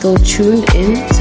still tuned in